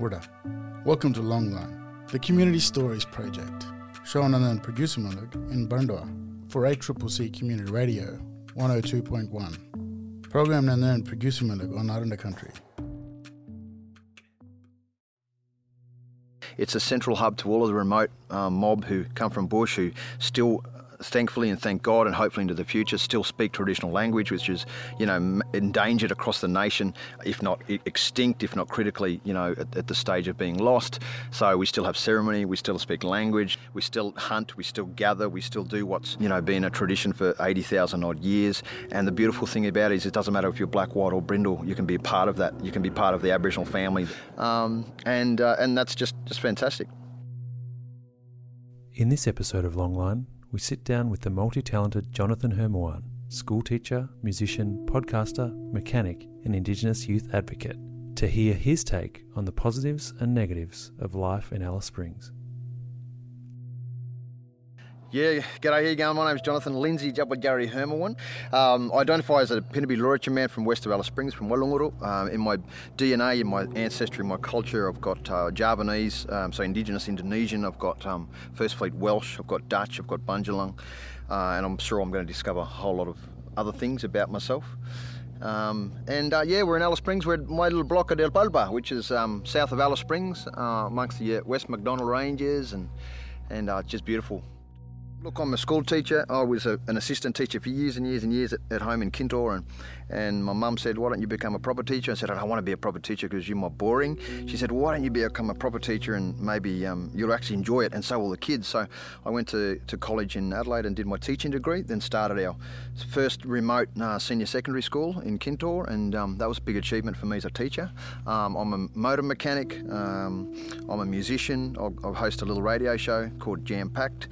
Wurda. Welcome to Longline, the Community Stories Project. Shown on Producermalug in Mbantua for 8CCC Community Radio 102.1. Program Nanan Producermalug on Arrernte Country. It's a central hub to all of the remote um, mob who come from bush who still thankfully and thank God and hopefully into the future, still speak traditional language, which is, you know, endangered across the nation, if not extinct, if not critically, you know, at, at, the stage of being lost. So we still have ceremony, we still speak language, we still hunt, we still gather, we still do what's, you know, been a tradition for 80,000 odd years. And the beautiful thing about it is it doesn't matter if you're black, white or brindle, you can be a part of that. You can be part of the Aboriginal family. Um, and, uh, and that's just, just fantastic. In this episode of Longline, we sit down with the multi talented Jonathan Hermawan, schoolteacher, musician, podcaster, mechanic, and Indigenous youth advocate, to hear his take on the positives and negatives of life in Alice Springs. Yeah, g'day, how you going? My name's Jonathan Lindsay Jabba Hermawan. Um, I identify as a Pintupi Luritja man from west of Alice Springs, from Walungurru. Um, in my DNA, in my ancestry, in my culture, I've got uh, Javanese, um, so Indigenous Indonesian, I've got um, First Fleet Welsh, I've got Dutch, I've got Bundjalung, uh, and I'm sure I'm going to discover a whole lot of other things about myself. Um, and uh, yeah, we're in Alice Springs. We're at my little block of Ilparpa, which is um, south of Alice Springs, uh, amongst the uh, West MacDonnell Ranges, and and uh, just beautiful. Look, I'm a school teacher. I was a, an assistant teacher for years and years and years at, at home in Kintore, and, and my mum said, "Why don't you become a proper teacher?" I said, "I don't want to be a proper teacher because you're more boring." She said, "Why don't you become a proper teacher and maybe um, you'll actually enjoy it, and so will the kids." So I went to, to college in Adelaide and did my teaching degree. Then started our first remote uh, senior secondary school in Kintore, and um, that was a big achievement for me as a teacher. Um, I'm a motor mechanic. Um, I'm a musician. I, I host a little radio show called Jam Packed.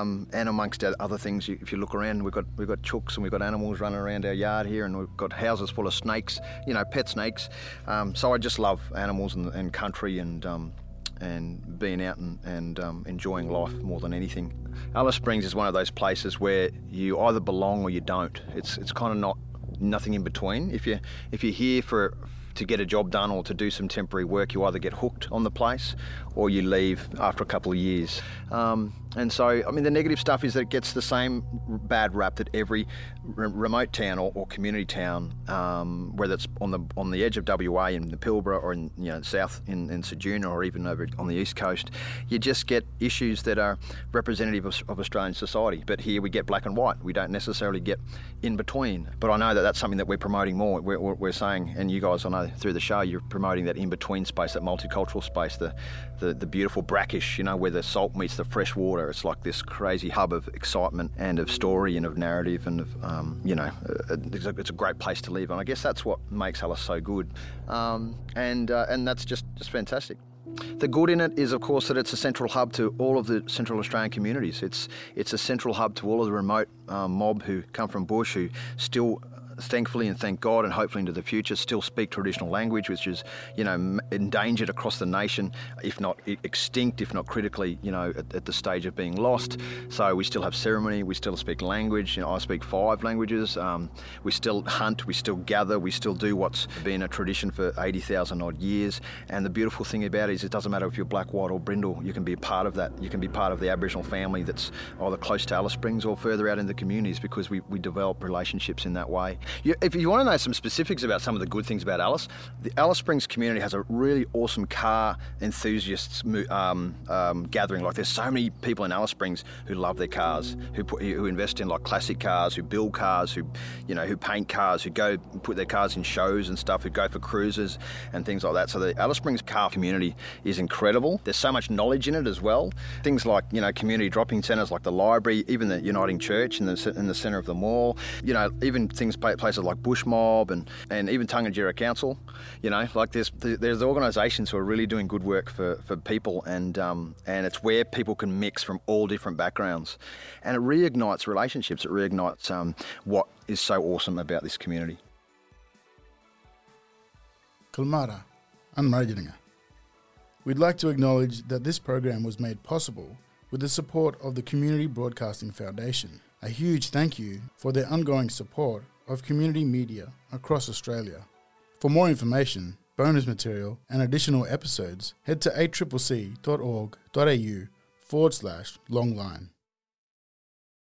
Um, and amongst other things, if you look around, we've got we've got chooks and we've got animals running around our yard here, and we've got houses full of snakes, you know, pet snakes. Um, so I just love animals and, and country and um, and being out and, and um, enjoying life more than anything. Alice Springs is one of those places where you either belong or you don't. It's it's kind of not nothing in between. If you if you're here for to get a job done or to do some temporary work, you either get hooked on the place or you leave after a couple of years. Um, and so, I mean, the negative stuff is that it gets the same bad rap that every re- remote town or, or community town, um, whether it's on the on the edge of WA in the Pilbara or in you know south in, in Ceduna or even over on the east coast, you just get issues that are representative of, of Australian society. But here we get black and white. We don't necessarily get in between. But I know that that's something that we're promoting more. We're, we're saying, and you guys, I know through the show, you're promoting that in between space, that multicultural space, the, the the beautiful brackish, you know, where the salt meets the fresh water it's like this crazy hub of excitement and of story and of narrative and of, um, you know, uh, it's a, it's a, great place to live. And I guess that's what makes Alice so good. Um, and, uh, and that's just, just fantastic. The good in it is, of course, that it's a central hub to all of the Central Australian communities. It's it's a central hub to all of the remote um, mob who come from bush who still thankfully and thank God and hopefully into the future, still speak traditional language, which is, you know, endangered across the nation, if not extinct, if not critically, you know, at, at, the stage of being lost. So we still have ceremony, we still speak language. You know, I speak five languages. Um, we still hunt, we still gather, we still do what's been a tradition for 80,000 odd years. And the beautiful thing about it is it doesn't matter if you're black, white or brindle, you can be a part of that. You can be part of the Aboriginal family that's either close to Alice Springs or further out in the communities because we, we develop relationships in that way. If you want to know some specifics about some of the good things about Alice, the Alice Springs community has a really awesome car enthusiasts um, um, gathering. Like there's so many people in Alice Springs who love their cars, who put, who invest in like classic cars, who build cars, who you know who paint cars, who go put their cars in shows and stuff, who go for cruises and things like that. So the Alice Springs car community is incredible. There's so much knowledge in it as well. Things like you know community dropping centres like the library, even the Uniting Church in the in the centre of the mall. You know even things places like Bush Mob and, and even Tangentyere Council. You know, like there's there's organisations who are really doing good work for, for people, and um, and it's where people can mix from all different backgrounds, and it reignites relationships. It reignites um, what is so awesome about this community. Kalmara and. We'd like to acknowledge that this program was made possible with the support of the Community Broadcasting Foundation. A huge thank you for their ongoing support of community media across Australia. For more information, bonus material, and additional episodes, head to 8ccc.org.au forward slash longline.